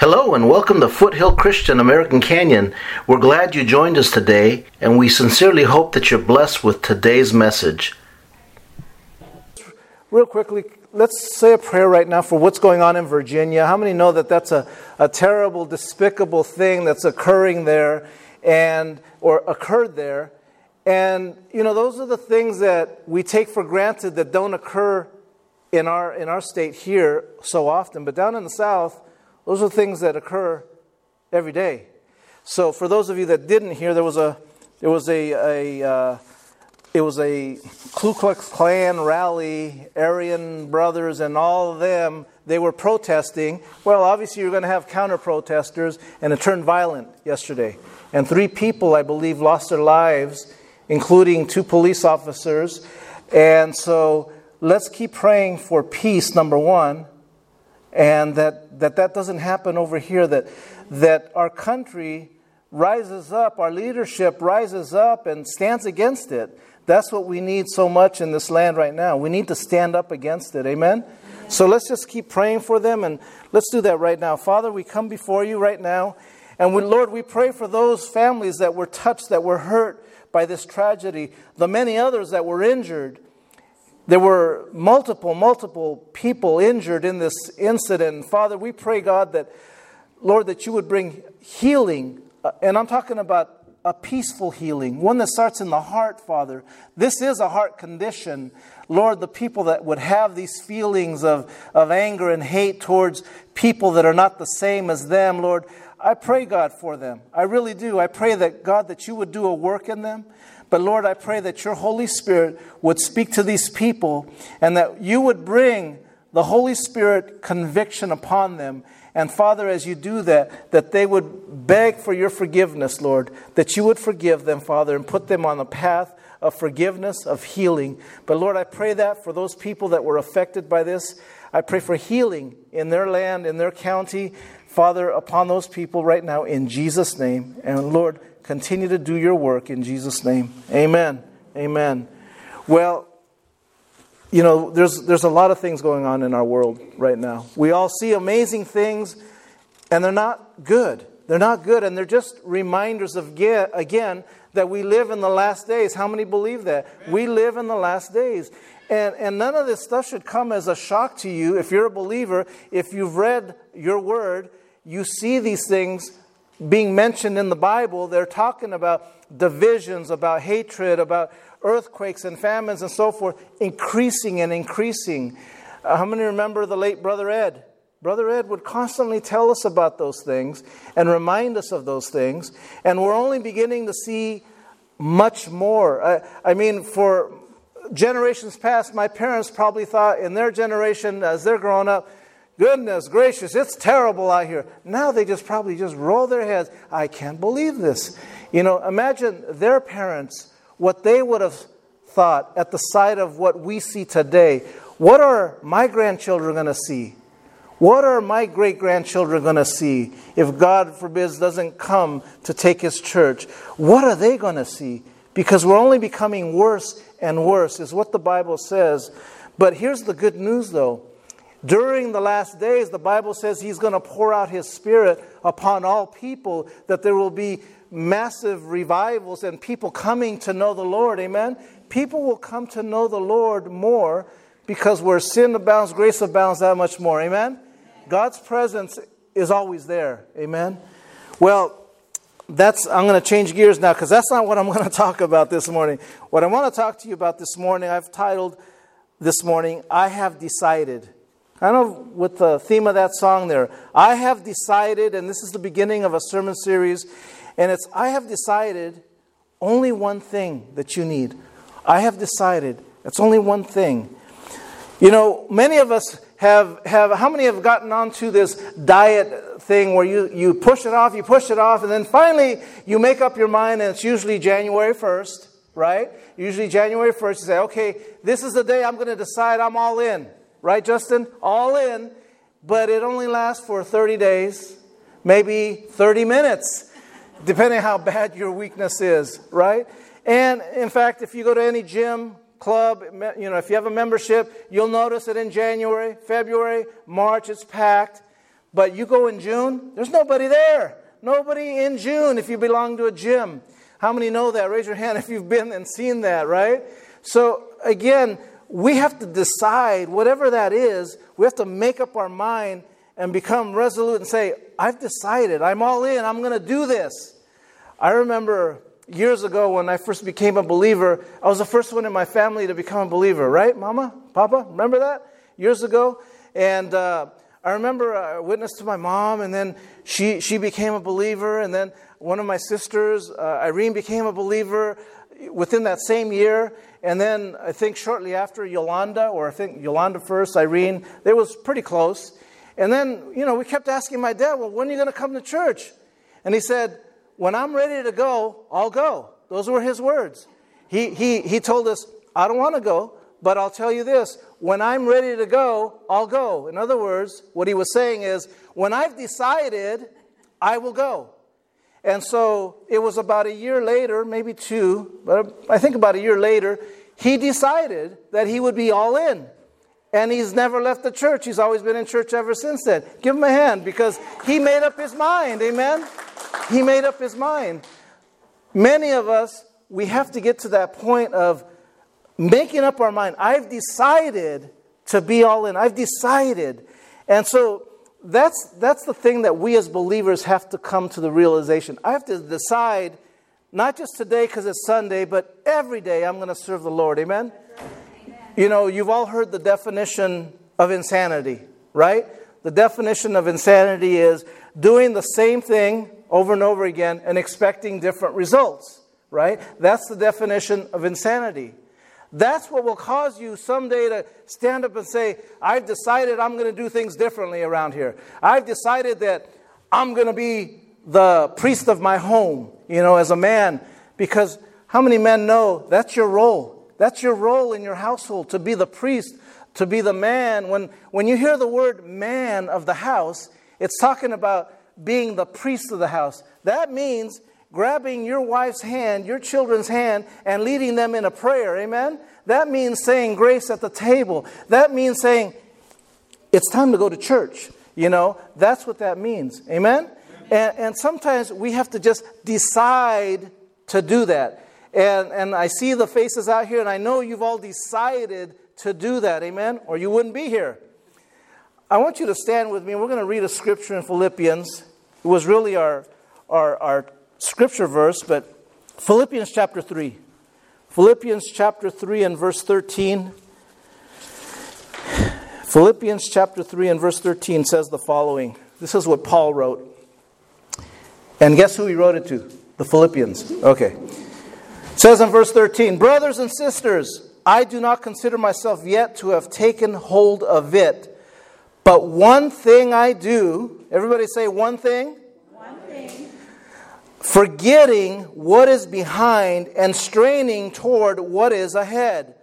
Hello and welcome to Foothill Christian American Canyon. We're glad you joined us today, and we sincerely hope that you're blessed with today's message. Real quickly, let's say a prayer right now for what's going on in Virginia. How many know that that's a, a terrible, despicable thing that's occurring there and or occurred there? And you know, those are the things that we take for granted that don't occur in our in our state here so often. But down in the south, those are things that occur every day. So, for those of you that didn't hear, there was a there was a, a uh, it was a Ku Klux Klan rally. Aryan brothers and all of them they were protesting. Well, obviously you're going to have counter protesters, and it turned violent yesterday. And three people, I believe, lost their lives, including two police officers. And so let's keep praying for peace. Number one and that, that that doesn't happen over here, that, that our country rises up, our leadership rises up and stands against it. That's what we need so much in this land right now. We need to stand up against it. Amen? So let's just keep praying for them and let's do that right now. Father, we come before you right now. And we, Lord, we pray for those families that were touched, that were hurt by this tragedy, the many others that were injured. There were multiple, multiple people injured in this incident. Father, we pray, God, that, Lord, that you would bring healing. Uh, and I'm talking about a peaceful healing, one that starts in the heart, Father. This is a heart condition. Lord, the people that would have these feelings of, of anger and hate towards people that are not the same as them, Lord, I pray, God, for them. I really do. I pray that, God, that you would do a work in them. But Lord, I pray that your Holy Spirit would speak to these people and that you would bring the Holy Spirit conviction upon them. And Father, as you do that, that they would beg for your forgiveness, Lord, that you would forgive them, Father, and put them on the path of forgiveness, of healing. But Lord, I pray that for those people that were affected by this, I pray for healing in their land, in their county, Father, upon those people right now, in Jesus' name. And Lord, continue to do your work in Jesus' name. Amen. Amen. Well, you know, there's, there's a lot of things going on in our world right now. We all see amazing things, and they're not good. They're not good, and they're just reminders of, again, that we live in the last days. How many believe that? We live in the last days. And, and none of this stuff should come as a shock to you if you're a believer. If you've read your word, you see these things being mentioned in the Bible, they're talking about divisions, about hatred, about earthquakes and famines and so forth, increasing and increasing. Uh, how many remember the late Brother Ed? Brother Ed would constantly tell us about those things and remind us of those things. And we're only beginning to see much more. I, I mean, for generations past, my parents probably thought in their generation, as they're growing up, Goodness gracious, it's terrible out here. Now they just probably just roll their heads. I can't believe this. You know, imagine their parents, what they would have thought at the sight of what we see today. What are my grandchildren going to see? What are my great grandchildren going to see if God forbids doesn't come to take his church? What are they going to see? Because we're only becoming worse and worse, is what the Bible says. But here's the good news, though during the last days, the Bible says He's going to pour out His Spirit upon all people, that there will be massive revivals and people coming to know the Lord. Amen? People will come to know the Lord more because where sin abounds, grace abounds that much more. Amen? God's presence is always there. Amen? Well, that's I'm going to change gears now because that's not what I'm going to talk about this morning. What I want to talk to you about this morning, I've titled this morning, I have decided. Don't know what the theme of that song there. I have decided, and this is the beginning of a sermon series, and it's I have decided only one thing that you need. I have decided. It's only one thing. You know, many of us have, have how many have gotten onto this diet thing where you, you push it off, you push it off, and then finally you make up your mind, and it's usually January 1st, right? Usually January 1st, you say, okay, this is the day I'm going to decide I'm all in. Right, Justin? All in, but it only lasts for 30 days, maybe 30 minutes, depending how bad your weakness is, right? And in fact, if you go to any gym, club, you know, if you have a membership, you'll notice that in January, February, March, it's packed. But you go in June, there's nobody there. Nobody in June if you belong to a gym. How many know that? Raise your hand if you've been and seen that, right? So, again, we have to decide, whatever that is, we have to make up our mind and become resolute and say, I've decided, I'm all in, I'm going to do this. I remember years ago when I first became a believer, I was the first one in my family to become a believer, right, Mama? Papa? Remember that? Years ago? And uh, I remember I witnessed to my mom, and then she, she became a believer, and then one of my sisters, uh, Irene, became a believer within that same year. And then I think shortly after Yolanda, or I think Yolanda first, Irene, they was pretty close. And then, you know, we kept asking my dad, well, when are you going to come to church? And he said, when I'm ready to go, I'll go. Those were his words. He, he, he told us, I don't want to go, but I'll tell you this when I'm ready to go, I'll go. In other words, what he was saying is, when I've decided, I will go. And so it was about a year later, maybe two, but I think about a year later, he decided that he would be all in. And he's never left the church. He's always been in church ever since then. Give him a hand because he made up his mind. Amen? He made up his mind. Many of us, we have to get to that point of making up our mind. I've decided to be all in. I've decided. And so that's, that's the thing that we as believers have to come to the realization. I have to decide, not just today because it's Sunday, but every day I'm going to serve the Lord. Amen? Amen? You know, you've all heard the definition of insanity, right? The definition of insanity is doing the same thing over and over again and expecting different results, right? That's the definition of insanity. That's what will cause you someday to stand up and say, I've decided I'm going to do things differently around here. I've decided that I'm going to be the priest of my home, you know, as a man. Because how many men know that's your role? That's your role in your household, to be the priest, to be the man. When, when you hear the word man of the house, it's talking about being the priest of the house. That means grabbing your wife's hand, your children's hand, and leading them in a prayer. Amen? That means saying grace at the table. That means saying, it's time to go to church. You know, that's what that means. Amen? And, and sometimes we have to just decide to do that. And, and I see the faces out here, and I know you've all decided to do that. Amen? Or you wouldn't be here. I want you to stand with me. We're going to read a scripture in Philippians. It was really our, our, our scripture verse, but Philippians chapter 3. Philippians chapter 3 and verse 13. Philippians chapter 3 and verse 13 says the following. This is what Paul wrote. And guess who he wrote it to? The Philippians. Okay. It says in verse 13, Brothers and sisters, I do not consider myself yet to have taken hold of it. But one thing I do, everybody say one thing forgetting what is behind and straining toward what is ahead.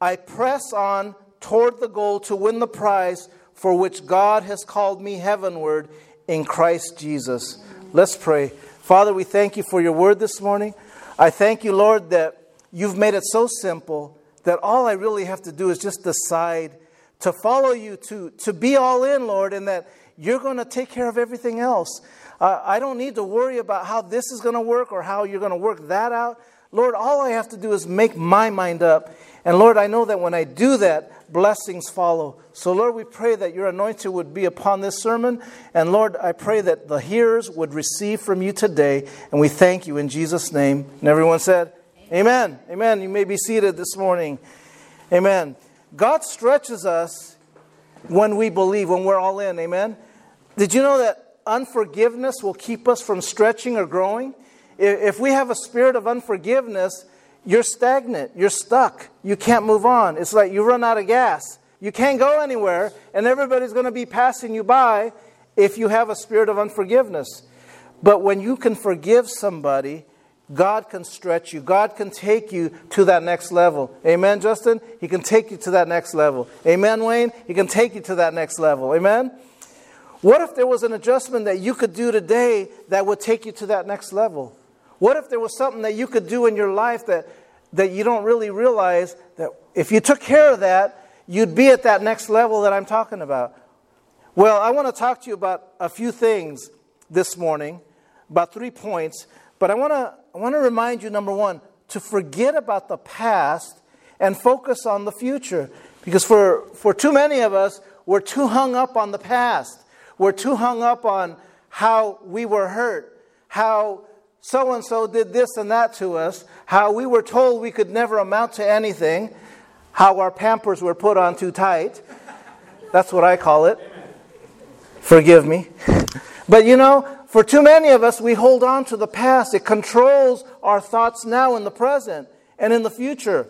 I press on toward the goal to win the prize for which God has called me heavenward in Christ Jesus. Let's pray. Father, we thank you for your word this morning. I thank you, Lord, that you've made it so simple that all I really have to do is just decide to follow you, to, to be all in, Lord, and that you're going to take care of everything else. Uh, I don't need to worry about how this is going to work or how you're going to work that out. Lord, all I have to do is make my mind up. And Lord, I know that when I do that, blessings follow. So, Lord, we pray that your anointing would be upon this sermon. And Lord, I pray that the hearers would receive from you today. And we thank you in Jesus' name. And everyone said, Amen. Amen. Amen. You may be seated this morning. Amen. God stretches us when we believe, when we're all in. Amen. Did you know that unforgiveness will keep us from stretching or growing. If we have a spirit of unforgiveness, you're stagnant, you're stuck, you can't move on. It's like you run out of gas. You can't go anywhere, and everybody's going to be passing you by if you have a spirit of unforgiveness. But when you can forgive somebody, God can stretch you. God can take you to that next level. Amen, Justin? He can take you to that next level. Amen, Wayne? He can take you to that next level. Amen? What if there was an adjustment that you could do today that would take you to that next level? What if there was something that you could do in your life that, that you don't really realize that if you took care of that, you'd be at that next level that I'm talking about? Well, I want to talk to you about a few things this morning, about three points. But I want to, I want to remind you, number one, to forget about the past and focus on the future. Because for, for too many of us, we're too hung up on the past. We're too hung up on how we were hurt, how so and so did this and that to us, how we were told we could never amount to anything, how our pampers were put on too tight. That's what I call it. Forgive me. But you know, for too many of us, we hold on to the past. It controls our thoughts now in the present and in the future.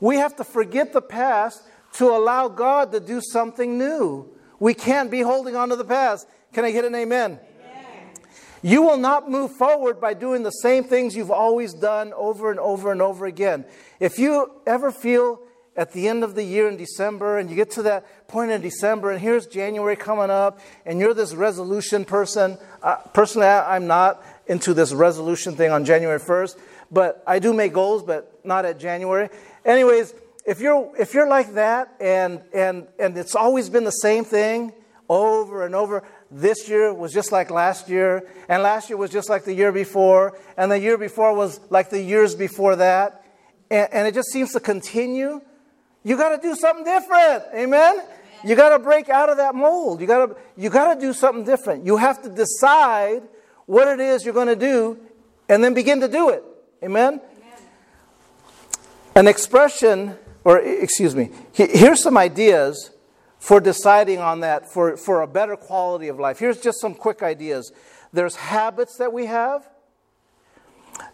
We have to forget the past to allow God to do something new. We can't be holding on to the past. Can I get an amen? amen? You will not move forward by doing the same things you've always done over and over and over again. If you ever feel at the end of the year in December, and you get to that point in December, and here's January coming up, and you're this resolution person. Uh, personally, I, I'm not into this resolution thing on January 1st, but I do make goals, but not at January. Anyways, if you're if you're like that, and and and it's always been the same thing over and over. This year was just like last year, and last year was just like the year before, and the year before was like the years before that, and, and it just seems to continue you got to do something different. Amen? You got to break out of that mold. You got to you got to do something different. You have to decide what it is you're going to do and then begin to do it. Amen? Amen. An expression or excuse me. Here's some ideas for deciding on that for, for a better quality of life. Here's just some quick ideas. There's habits that we have.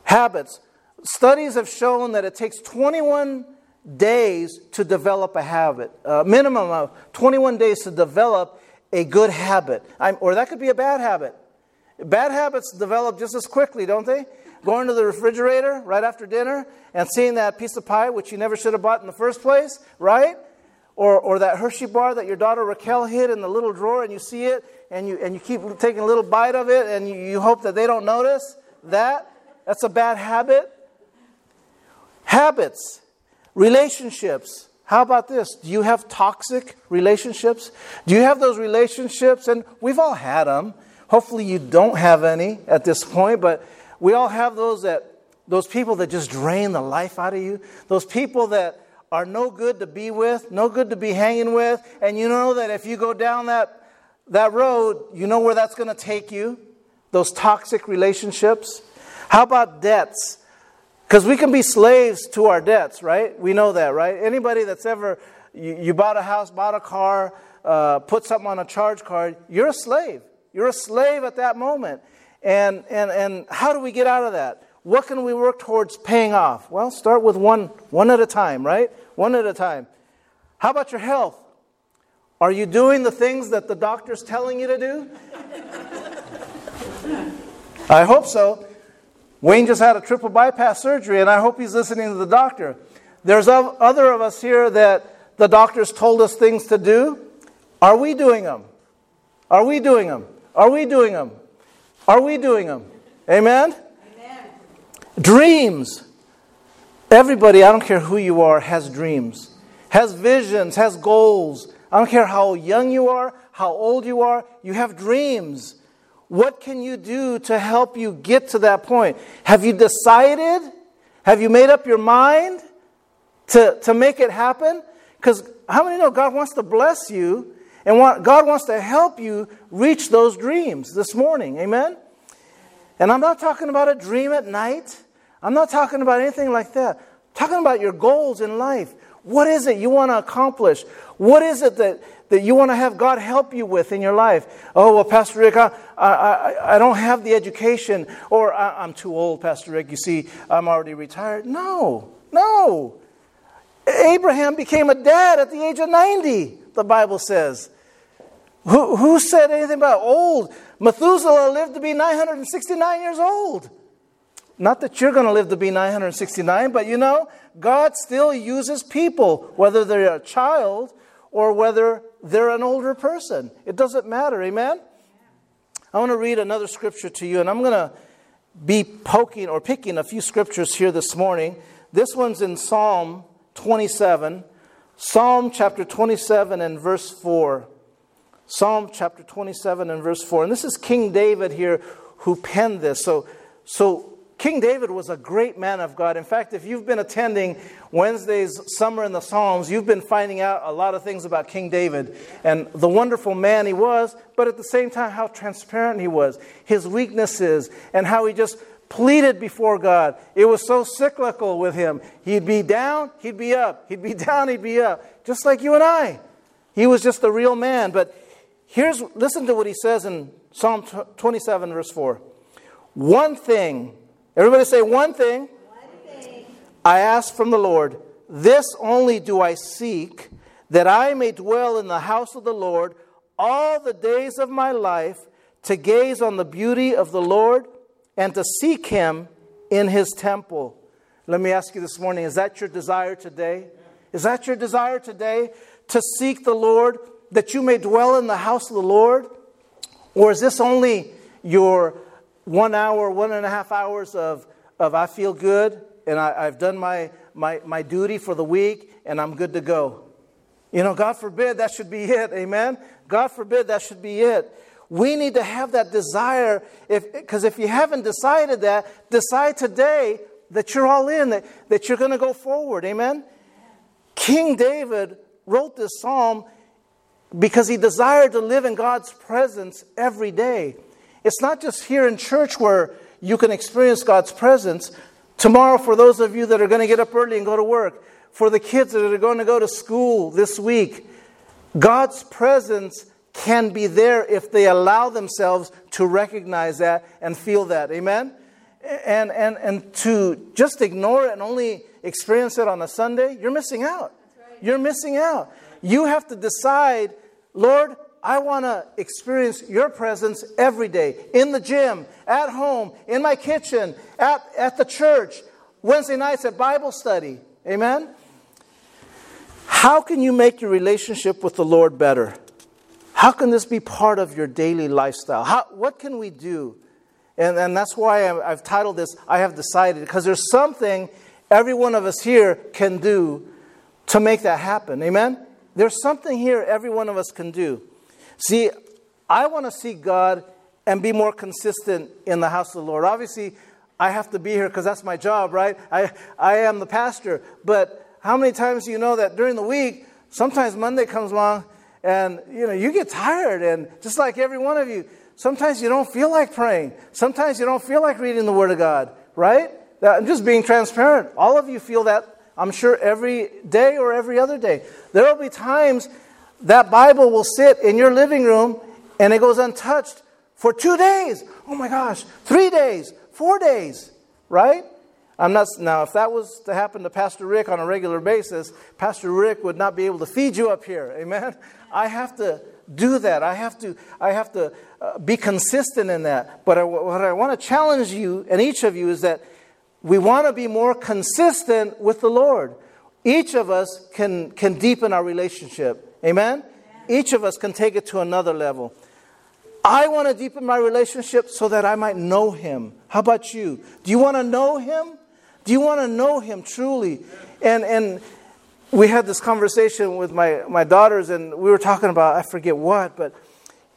Habits. Studies have shown that it takes 21 days to develop a habit, a minimum of 21 days to develop a good habit. I'm, or that could be a bad habit. Bad habits develop just as quickly, don't they? Going to the refrigerator right after dinner and seeing that piece of pie, which you never should have bought in the first place, right? Or, or that Hershey bar that your daughter Raquel hid in the little drawer and you see it and you, and you keep taking a little bite of it and you, you hope that they don't notice that. That's a bad habit. Habits. Relationships. How about this? Do you have toxic relationships? Do you have those relationships? And we've all had them. Hopefully, you don't have any at this point, but we all have those that those people that just drain the life out of you. Those people that are no good to be with, no good to be hanging with, and you know that if you go down that that road, you know where that's going to take you. Those toxic relationships. How about debts? Because we can be slaves to our debts, right? We know that, right? Anybody that's ever, you, you bought a house, bought a car, uh, put something on a charge card, you're a slave. You're a slave at that moment. And, and, and how do we get out of that? What can we work towards paying off? Well, start with one, one at a time, right? One at a time. How about your health? Are you doing the things that the doctor's telling you to do? I hope so. Wayne just had a triple bypass surgery, and I hope he's listening to the doctor. There's other of us here that the doctors told us things to do. Are we doing them? Are we doing them? Are we doing them? Are we doing them? Amen? Amen? Dreams. Everybody, I don't care who you are, has dreams, has visions, has goals. I don't care how young you are, how old you are, you have dreams. What can you do to help you get to that point? Have you decided? Have you made up your mind to, to make it happen? Because how many know God wants to bless you and God wants to help you reach those dreams this morning? Amen? And I'm not talking about a dream at night. I'm not talking about anything like that. I'm talking about your goals in life. What is it you want to accomplish? What is it that, that you want to have God help you with in your life. Oh, well, Pastor Rick, I, I, I don't have the education, or I'm too old, Pastor Rick. You see, I'm already retired. No, no. Abraham became a dad at the age of 90, the Bible says. Who, who said anything about old? Methuselah lived to be 969 years old. Not that you're going to live to be 969, but you know, God still uses people, whether they're a child or whether they're an older person. It doesn't matter, amen? I want to read another scripture to you, and I'm going to be poking or picking a few scriptures here this morning. This one's in Psalm 27, Psalm chapter 27 and verse 4. Psalm chapter 27 and verse 4. And this is King David here who penned this. So, so King David was a great man of God. In fact, if you've been attending Wednesday's Summer in the Psalms, you've been finding out a lot of things about King David and the wonderful man he was, but at the same time, how transparent he was, his weaknesses, and how he just pleaded before God. It was so cyclical with him. He'd be down, he'd be up. He'd be down, he'd be up. Just like you and I. He was just a real man. But here's, listen to what he says in Psalm 27, verse 4. One thing Everybody say one thing. one thing. I ask from the Lord, this only do I seek, that I may dwell in the house of the Lord all the days of my life, to gaze on the beauty of the Lord and to seek him in his temple. Let me ask you this morning is that your desire today? Is that your desire today to seek the Lord, that you may dwell in the house of the Lord? Or is this only your one hour, one and a half hours of, of I feel good and I, have done my, my, my duty for the week and I'm good to go. You know, God forbid that should be it. Amen? God forbid that should be it. We need to have that desire because if, if you haven't decided that, decide today that you're all in, that, that you're going to go forward. Amen? King David wrote this psalm because he desired to live in God's presence every day. It's not just here in church where you can experience God's presence. Tomorrow, for those of you that are going to get up early and go to work, for the kids that are going to go to school this week, God's presence can be there if they allow themselves to recognize that and feel that. Amen? And, and, and to just ignore it and only experience it on a Sunday, you're missing out. Right. You're missing out. You have to decide, Lord, I want to experience your presence every day in the gym, at home, in my kitchen, at, at the church, Wednesday nights at Bible study. Amen? How can you make your relationship with the Lord better? How can this be part of your daily lifestyle? How, what can we do? And, and that's why I've, I've titled this, I Have Decided, because there's something every one of us here can do to make that happen. Amen? There's something here every one of us can do. See, I want to see God and be more consistent in the house of the Lord. Obviously, I have to be here because that's my job, right? I, I am the pastor. But how many times do you know that during the week, sometimes Monday comes along and you know you get tired and just like every one of you, sometimes you don't feel like praying. Sometimes you don't feel like reading the Word of God, right? I'm just being transparent. All of you feel that, I'm sure, every day or every other day. There will be times that Bible will sit in your living room and it goes untouched for two days. Oh my gosh, three days, four days, right? I'm not now. If that was to happen to Pastor Rick on a regular basis, Pastor Rick would not be able to feed you up here. Amen. I have to do that. I have to. I have to uh, be consistent in that. But I, what I want to challenge you and each of you is that we want to be more consistent with the Lord. Each of us can can deepen our relationship. Amen? Each of us can take it to another level. I want to deepen my relationship so that I might know Him. How about you? Do you want to know Him? Do you want to know Him truly? And, and we had this conversation with my, my daughters, and we were talking about, I forget what, but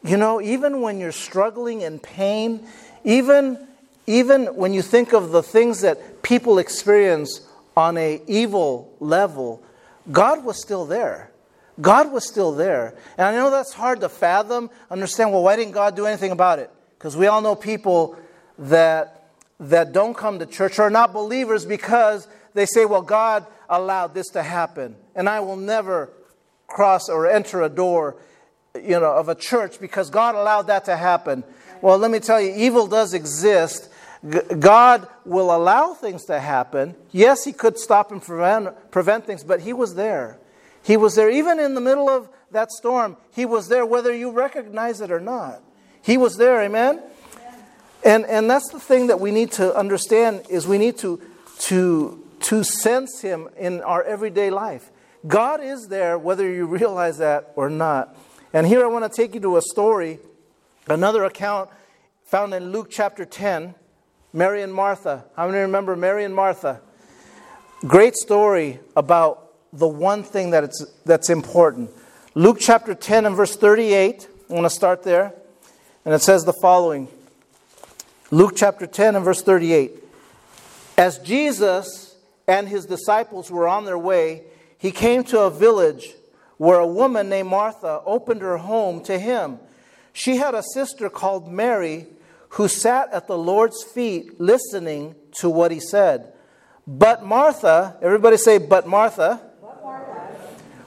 you know, even when you're struggling in pain, even, even when you think of the things that people experience on a evil level, God was still there. God was still there. And I know that's hard to fathom, understand, well, why didn't God do anything about it? Because we all know people that, that don't come to church or are not believers because they say, well, God allowed this to happen. And I will never cross or enter a door you know, of a church because God allowed that to happen. Well, let me tell you, evil does exist. God will allow things to happen. Yes, He could stop and prevent, prevent things, but He was there. He was there even in the middle of that storm. He was there whether you recognize it or not. He was there, amen? And, and that's the thing that we need to understand is we need to, to, to sense him in our everyday life. God is there whether you realize that or not. And here I want to take you to a story, another account found in Luke chapter 10, Mary and Martha. How many remember Mary and Martha? Great story about the one thing that it's, that's important. Luke chapter 10 and verse 38. I want to start there. And it says the following Luke chapter 10 and verse 38. As Jesus and his disciples were on their way, he came to a village where a woman named Martha opened her home to him. She had a sister called Mary who sat at the Lord's feet listening to what he said. But Martha, everybody say, but Martha, but Martha.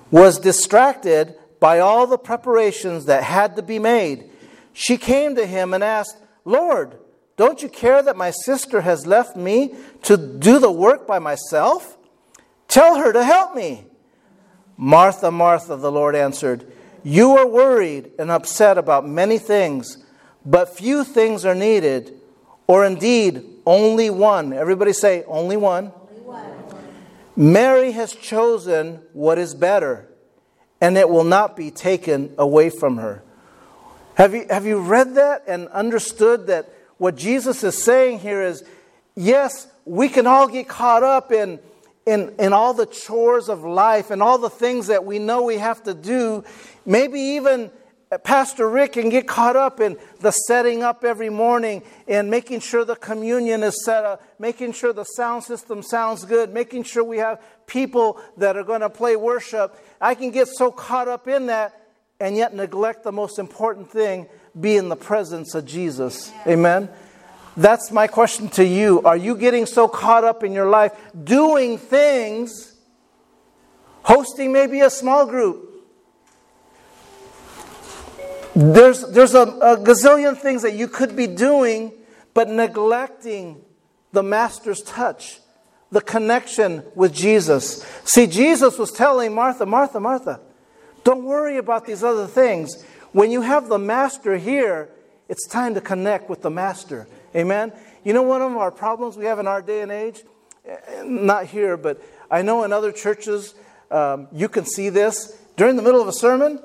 was distracted by all the preparations that had to be made. She came to him and asked, Lord, don't you care that my sister has left me to do the work by myself? Tell her to help me. Martha, Martha, the Lord answered, You are worried and upset about many things, but few things are needed, or indeed only one. Everybody say, Only one. Only one. Mary has chosen what is better, and it will not be taken away from her. Have you, have you read that and understood that what Jesus is saying here is yes, we can all get caught up in in, in all the chores of life and all the things that we know we have to do. Maybe even Pastor Rick can get caught up in the setting up every morning and making sure the communion is set up, making sure the sound system sounds good, making sure we have people that are going to play worship. I can get so caught up in that and yet neglect the most important thing be in the presence of Jesus. Amen. That's my question to you. Are you getting so caught up in your life doing things, hosting maybe a small group? There's, there's a, a gazillion things that you could be doing, but neglecting the Master's touch, the connection with Jesus. See, Jesus was telling Martha, Martha, Martha, don't worry about these other things. When you have the Master here, it's time to connect with the Master. Amen? You know, one of our problems we have in our day and age, not here, but I know in other churches, um, you can see this. During the middle of a sermon,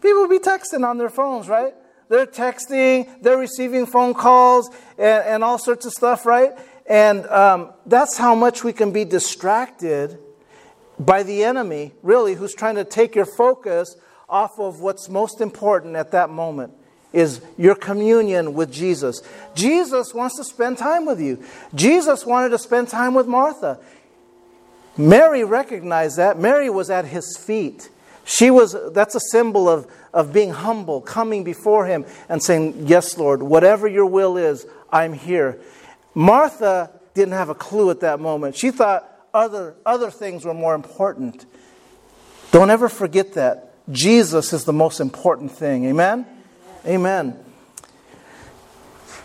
people will be texting on their phones, right? They're texting, they're receiving phone calls, and, and all sorts of stuff, right? And um, that's how much we can be distracted by the enemy, really, who's trying to take your focus off of what's most important at that moment is your communion with Jesus. Jesus wants to spend time with you. Jesus wanted to spend time with Martha. Mary recognized that. Mary was at his feet. She was that's a symbol of, of being humble, coming before him and saying, Yes, Lord, whatever your will is, I'm here. Martha didn't have a clue at that moment. She thought other, other things were more important. Don't ever forget that. Jesus is the most important thing. Amen? Amen.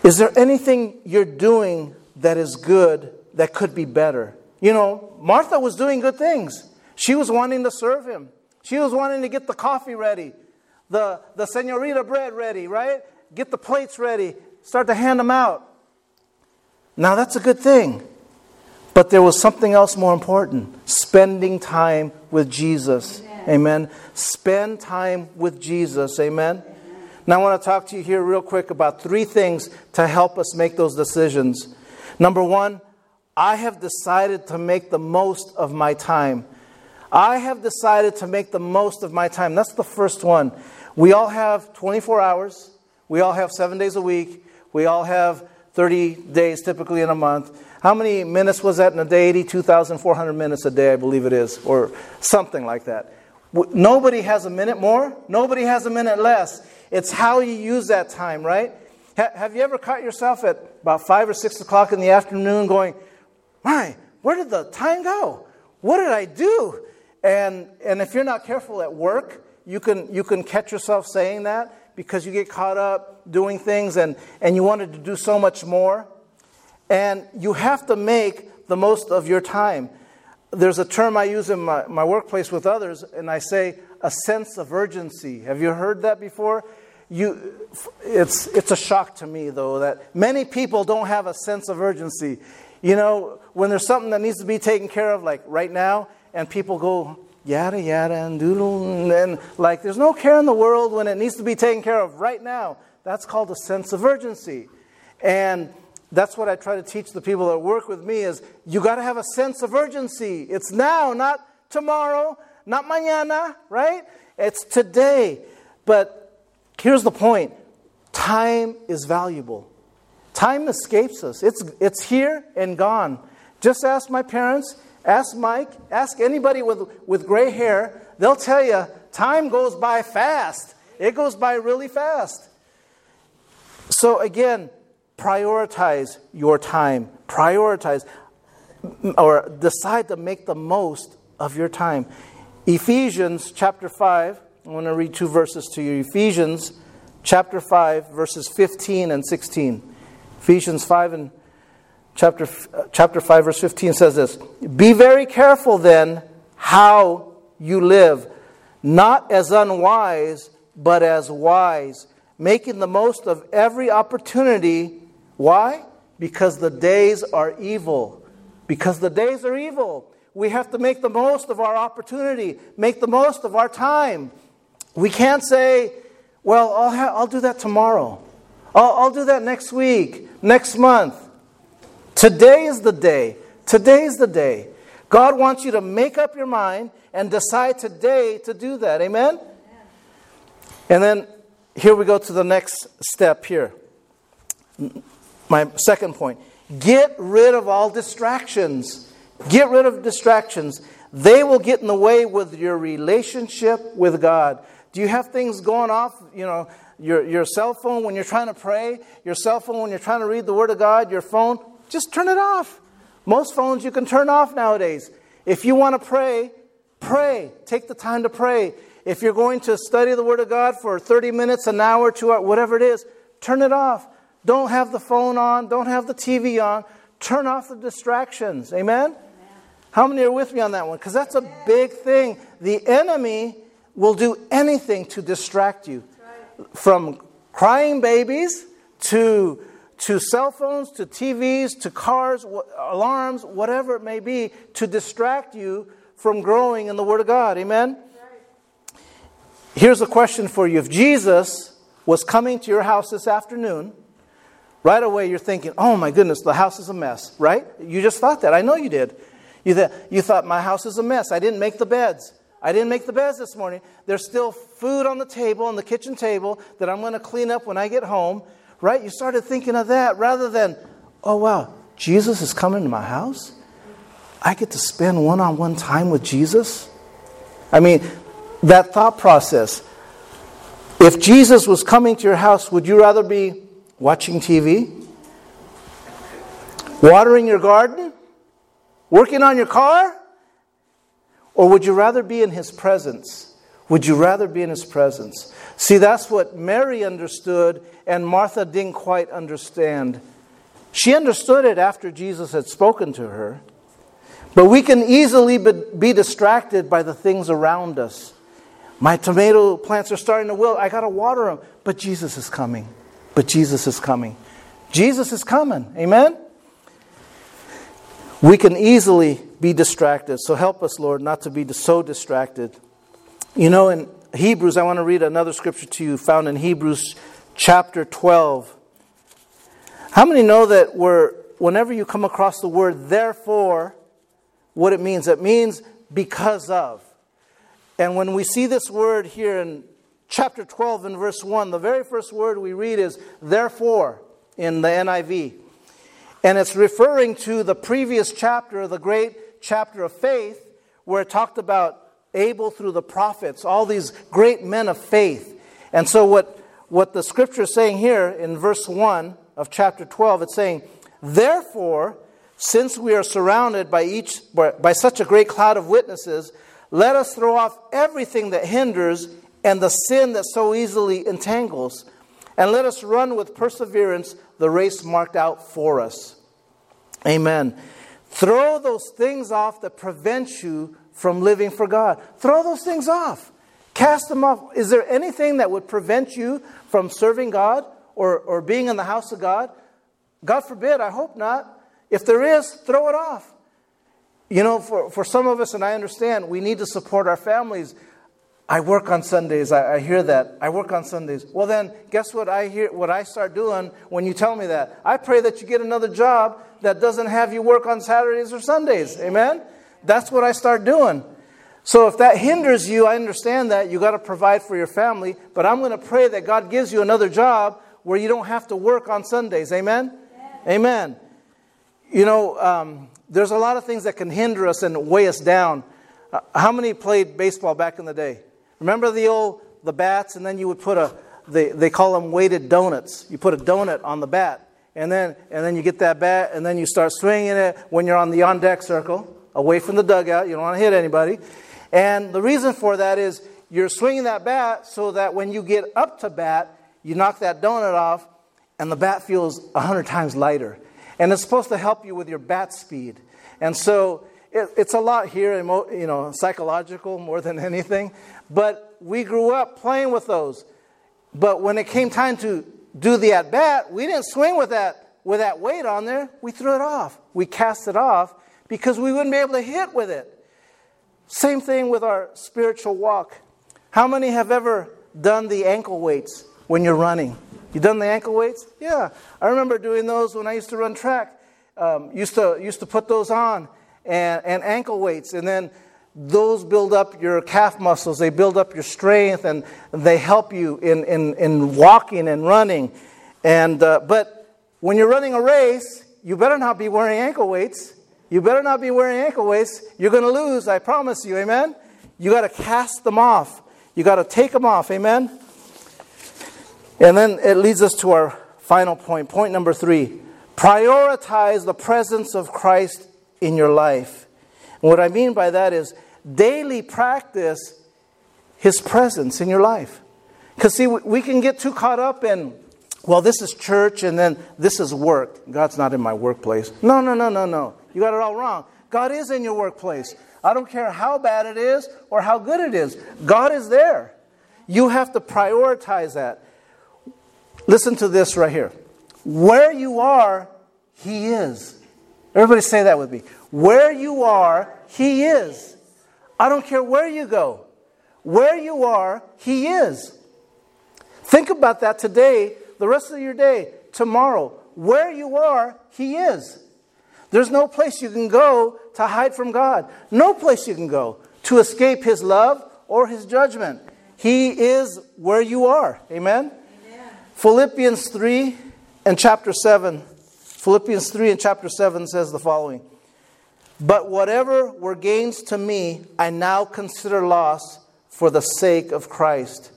Is there anything you're doing that is good that could be better? You know, Martha was doing good things. She was wanting to serve him. She was wanting to get the coffee ready, the, the senorita bread ready, right? Get the plates ready, start to hand them out. Now, that's a good thing. But there was something else more important spending time with Jesus. Amen. Amen. Spend time with Jesus. Amen. Now, I want to talk to you here real quick about three things to help us make those decisions. Number one, I have decided to make the most of my time. I have decided to make the most of my time. That's the first one. We all have 24 hours, we all have seven days a week, we all have 30 days typically in a month. How many minutes was that in a day? 82,400 minutes a day, I believe it is, or something like that. Nobody has a minute more, nobody has a minute less. It's how you use that time, right? Ha- have you ever caught yourself at about 5 or 6 o'clock in the afternoon going, My, where did the time go? What did I do? And, and if you're not careful at work, you can, you can catch yourself saying that because you get caught up doing things and, and you wanted to do so much more. And you have to make the most of your time. There's a term I use in my, my workplace with others, and I say a sense of urgency. Have you heard that before? you, it's, it's a shock to me, though, that many people don't have a sense of urgency. You know, when there's something that needs to be taken care of, like right now, and people go yada yada and doodle, and like there's no care in the world when it needs to be taken care of right now. That's called a sense of urgency. And that's what I try to teach the people that work with me is you got to have a sense of urgency. It's now, not tomorrow, not mañana, right? It's today. But here's the point time is valuable. Time escapes us, it's, it's here and gone. Just ask my parents, ask Mike, ask anybody with, with gray hair. They'll tell you time goes by fast. It goes by really fast. So, again, prioritize your time. Prioritize or decide to make the most of your time. Ephesians chapter 5, I want to read two verses to you. Ephesians chapter 5, verses 15 and 16. Ephesians 5 and chapter, chapter 5, verse 15 says this Be very careful then how you live, not as unwise, but as wise, making the most of every opportunity. Why? Because the days are evil. Because the days are evil. We have to make the most of our opportunity, make the most of our time. We can't say, well, I'll, ha- I'll do that tomorrow. I'll, I'll do that next week, next month. Today is the day. Today is the day. God wants you to make up your mind and decide today to do that. Amen? Amen? And then here we go to the next step here. My second point get rid of all distractions. Get rid of distractions. They will get in the way with your relationship with God. Do you have things going off? You know, your, your cell phone when you're trying to pray, your cell phone when you're trying to read the Word of God, your phone, just turn it off. Most phones you can turn off nowadays. If you want to pray, pray. Take the time to pray. If you're going to study the Word of God for 30 minutes, an hour, two hours, whatever it is, turn it off. Don't have the phone on. Don't have the TV on. Turn off the distractions. Amen? Amen. How many are with me on that one? Because that's a big thing. The enemy will do anything to distract you from crying babies to, to cell phones to TVs to cars, alarms, whatever it may be, to distract you from growing in the Word of God. Amen? Here's a question for you. If Jesus was coming to your house this afternoon, right away you're thinking, oh my goodness, the house is a mess, right? You just thought that. I know you did. You, th- you thought, my house is a mess. I didn't make the beds. I didn't make the beds this morning. There's still food on the table, on the kitchen table, that I'm going to clean up when I get home, right? You started thinking of that rather than, oh wow, Jesus is coming to my house? I get to spend one on one time with Jesus? I mean, that thought process. If Jesus was coming to your house, would you rather be watching TV? Watering your garden? Working on your car? Or would you rather be in his presence? Would you rather be in his presence? See, that's what Mary understood, and Martha didn't quite understand. She understood it after Jesus had spoken to her. But we can easily be distracted by the things around us. My tomato plants are starting to wilt. I got to water them. But Jesus is coming. But Jesus is coming. Jesus is coming. Amen? We can easily be distracted. So help us, Lord, not to be so distracted. You know, in Hebrews, I want to read another scripture to you found in Hebrews chapter 12. How many know that we're, whenever you come across the word therefore, what it means? It means because of. And when we see this word here in chapter 12 and verse 1, the very first word we read is therefore in the NIV. And it's referring to the previous chapter, the great chapter of faith, where it talked about Abel through the prophets, all these great men of faith. And so, what, what the scripture is saying here in verse 1 of chapter 12, it's saying, Therefore, since we are surrounded by, each, by such a great cloud of witnesses, let us throw off everything that hinders and the sin that so easily entangles, and let us run with perseverance the race marked out for us. Amen. Throw those things off that prevent you from living for God. Throw those things off. Cast them off. Is there anything that would prevent you from serving God or, or being in the house of God? God forbid, I hope not. If there is, throw it off. You know, for, for some of us, and I understand, we need to support our families. I work on Sundays. I, I, hear that. I work on Sundays. Well, then, guess what I hear? What I start doing when you tell me that? I pray that you get another job that doesn't have you work on Saturdays or Sundays. Amen. That's what I start doing. So if that hinders you, I understand that. You got to provide for your family. But I'm going to pray that God gives you another job where you don't have to work on Sundays. Amen? Amen. You know, um, there's a lot of things that can hinder us and weigh us down. Uh, how many played baseball back in the day? Remember the old the bats, and then you would put a they, they call them weighted donuts. You put a donut on the bat, and then and then you get that bat, and then you start swinging it when you're on the on deck circle, away from the dugout. You don't want to hit anybody. And the reason for that is you're swinging that bat so that when you get up to bat, you knock that donut off, and the bat feels a hundred times lighter. And it's supposed to help you with your bat speed. And so it, it's a lot here, you know, psychological more than anything. But we grew up playing with those. But when it came time to do the at bat, we didn't swing with that with that weight on there. We threw it off. We cast it off because we wouldn't be able to hit with it. Same thing with our spiritual walk. How many have ever done the ankle weights when you're running? You done the ankle weights? Yeah, I remember doing those when I used to run track. Um, used to used to put those on and, and ankle weights, and then those build up your calf muscles. They build up your strength, and they help you in in, in walking and running. And uh, but when you're running a race, you better not be wearing ankle weights. You better not be wearing ankle weights. You're going to lose. I promise you. Amen. You got to cast them off. You got to take them off. Amen. And then it leads us to our final point. Point number three prioritize the presence of Christ in your life. And what I mean by that is daily practice his presence in your life. Because, see, we can get too caught up in, well, this is church and then this is work. God's not in my workplace. No, no, no, no, no. You got it all wrong. God is in your workplace. I don't care how bad it is or how good it is. God is there. You have to prioritize that. Listen to this right here. Where you are, He is. Everybody say that with me. Where you are, He is. I don't care where you go. Where you are, He is. Think about that today, the rest of your day, tomorrow. Where you are, He is. There's no place you can go to hide from God. No place you can go to escape His love or His judgment. He is where you are. Amen? Philippians 3 and chapter 7. Philippians 3 and chapter 7 says the following But whatever were gains to me, I now consider loss for the sake of Christ.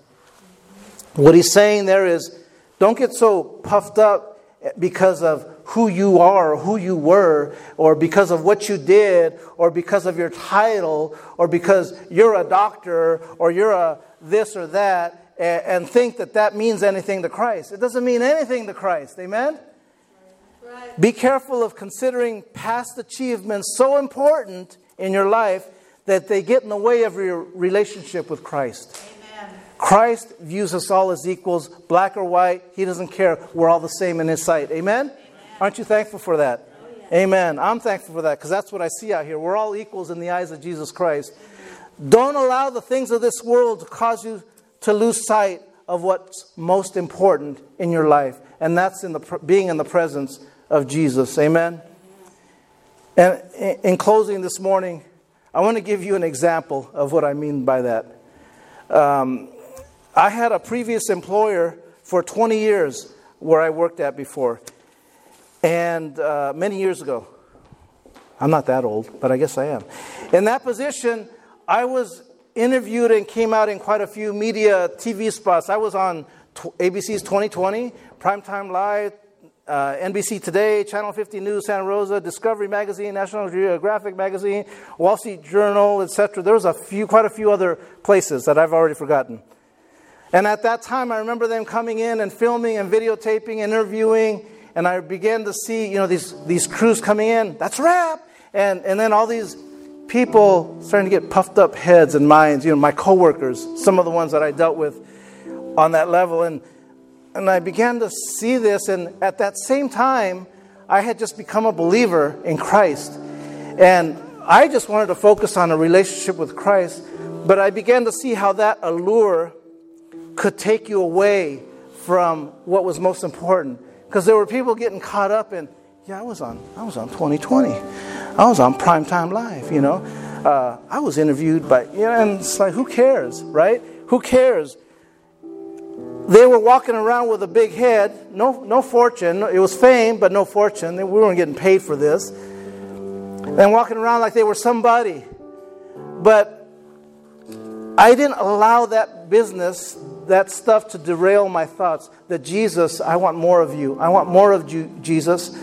What he's saying there is don't get so puffed up because of who you are or who you were, or because of what you did, or because of your title, or because you're a doctor, or you're a this or that and think that that means anything to Christ. It doesn't mean anything to Christ. Amen? Right. Be careful of considering past achievements so important in your life that they get in the way of your relationship with Christ. Amen. Christ views us all as equals, black or white. He doesn't care. We're all the same in His sight. Amen? Amen. Aren't you thankful for that? Oh, yeah. Amen. I'm thankful for that because that's what I see out here. We're all equals in the eyes of Jesus Christ. Don't allow the things of this world to cause you to lose sight of what's most important in your life, and that's in the, being in the presence of Jesus. Amen? And in closing this morning, I want to give you an example of what I mean by that. Um, I had a previous employer for 20 years where I worked at before, and uh, many years ago. I'm not that old, but I guess I am. In that position, I was interviewed and came out in quite a few media TV spots. I was on ABC's 2020, Primetime Live, uh, NBC Today, Channel 50 News, Santa Rosa, Discovery Magazine, National Geographic Magazine, Wall Street Journal, etc. There was a few, quite a few other places that I've already forgotten. And at that time, I remember them coming in and filming and videotaping, interviewing, and I began to see, you know, these, these crews coming in. That's rap, and and then all these people starting to get puffed up heads and minds. You know, my coworkers, some of the ones that I dealt with on that level, and and I began to see this. And at that same time, I had just become a believer in Christ, and I just wanted to focus on a relationship with Christ. But I began to see how that allure could take you away from what was most important. Because there were people getting caught up in, yeah, I was on, I was on 2020. I was on primetime live, you know. uh, I was interviewed by, you know, and it's like, who cares, right? Who cares? They were walking around with a big head, no, no fortune. It was fame, but no fortune. We weren't getting paid for this. And walking around like they were somebody. But I didn't allow that business, that stuff to derail my thoughts. That Jesus, I want more of you. I want more of you, Jesus.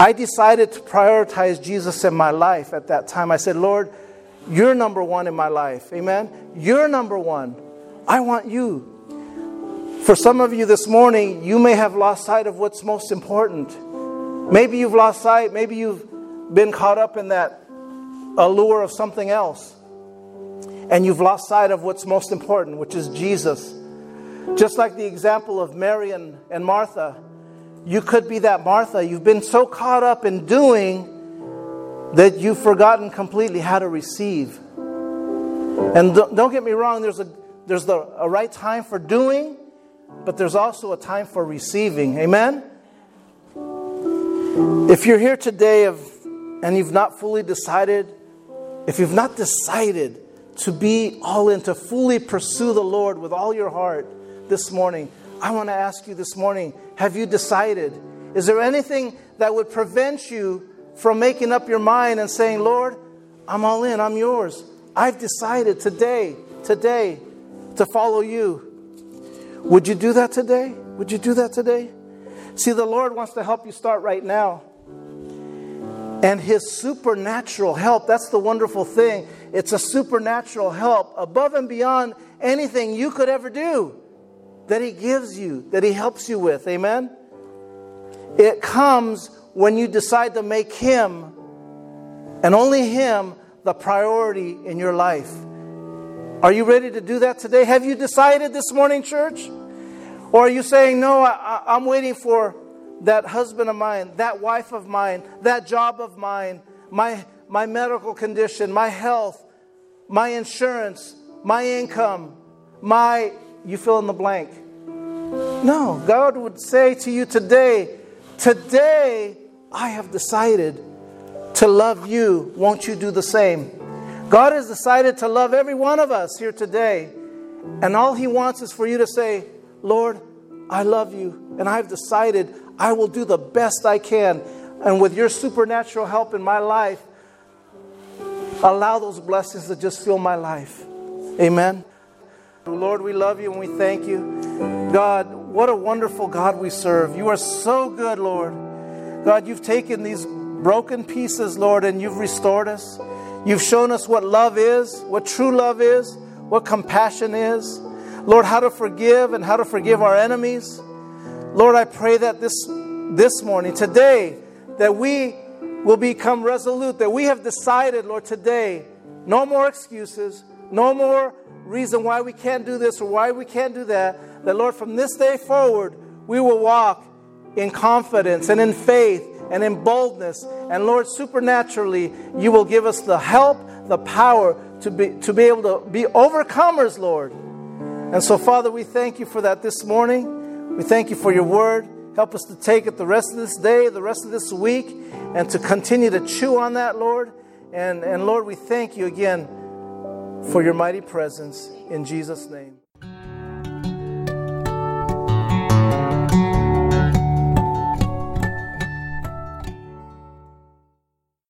I decided to prioritize Jesus in my life at that time. I said, Lord, you're number one in my life. Amen. You're number one. I want you. For some of you this morning, you may have lost sight of what's most important. Maybe you've lost sight. Maybe you've been caught up in that allure of something else. And you've lost sight of what's most important, which is Jesus. Just like the example of Mary and, and Martha, you could be that Martha. You've been so caught up in doing that you've forgotten completely how to receive. And don't get me wrong, there's a, there's the, a right time for doing, but there's also a time for receiving. Amen? If you're here today of, and you've not fully decided, if you've not decided to be all in, to fully pursue the Lord with all your heart this morning, I want to ask you this morning have you decided? Is there anything that would prevent you from making up your mind and saying, Lord, I'm all in, I'm yours. I've decided today, today, to follow you. Would you do that today? Would you do that today? See, the Lord wants to help you start right now. And His supernatural help, that's the wonderful thing. It's a supernatural help above and beyond anything you could ever do that He gives you, that He helps you with. Amen? It comes when you decide to make Him and only Him the priority in your life. Are you ready to do that today? Have you decided this morning, church? Or are you saying, no, I, am waiting for that husband of mine, that wife of mine, that job of mine, my, my medical condition, my health, my insurance, my income, my you fill in the blank. No, God would say to you today, Today I have decided to love you. Won't you do the same? God has decided to love every one of us here today. And all He wants is for you to say, Lord, I love you. And I've decided I will do the best I can. And with your supernatural help in my life, allow those blessings to just fill my life. Amen. Lord, we love you and we thank you. God, what a wonderful God we serve. You are so good, Lord. God, you've taken these broken pieces, Lord, and you've restored us. You've shown us what love is, what true love is, what compassion is. Lord, how to forgive and how to forgive our enemies. Lord, I pray that this, this morning, today, that we will become resolute, that we have decided, Lord, today, no more excuses, no more reason why we can't do this or why we can't do that. That, Lord, from this day forward, we will walk in confidence and in faith and in boldness. And, Lord, supernaturally, you will give us the help, the power to be, to be able to be overcomers, Lord. And so, Father, we thank you for that this morning. We thank you for your word. Help us to take it the rest of this day, the rest of this week, and to continue to chew on that, Lord. And, and Lord, we thank you again for your mighty presence in Jesus' name.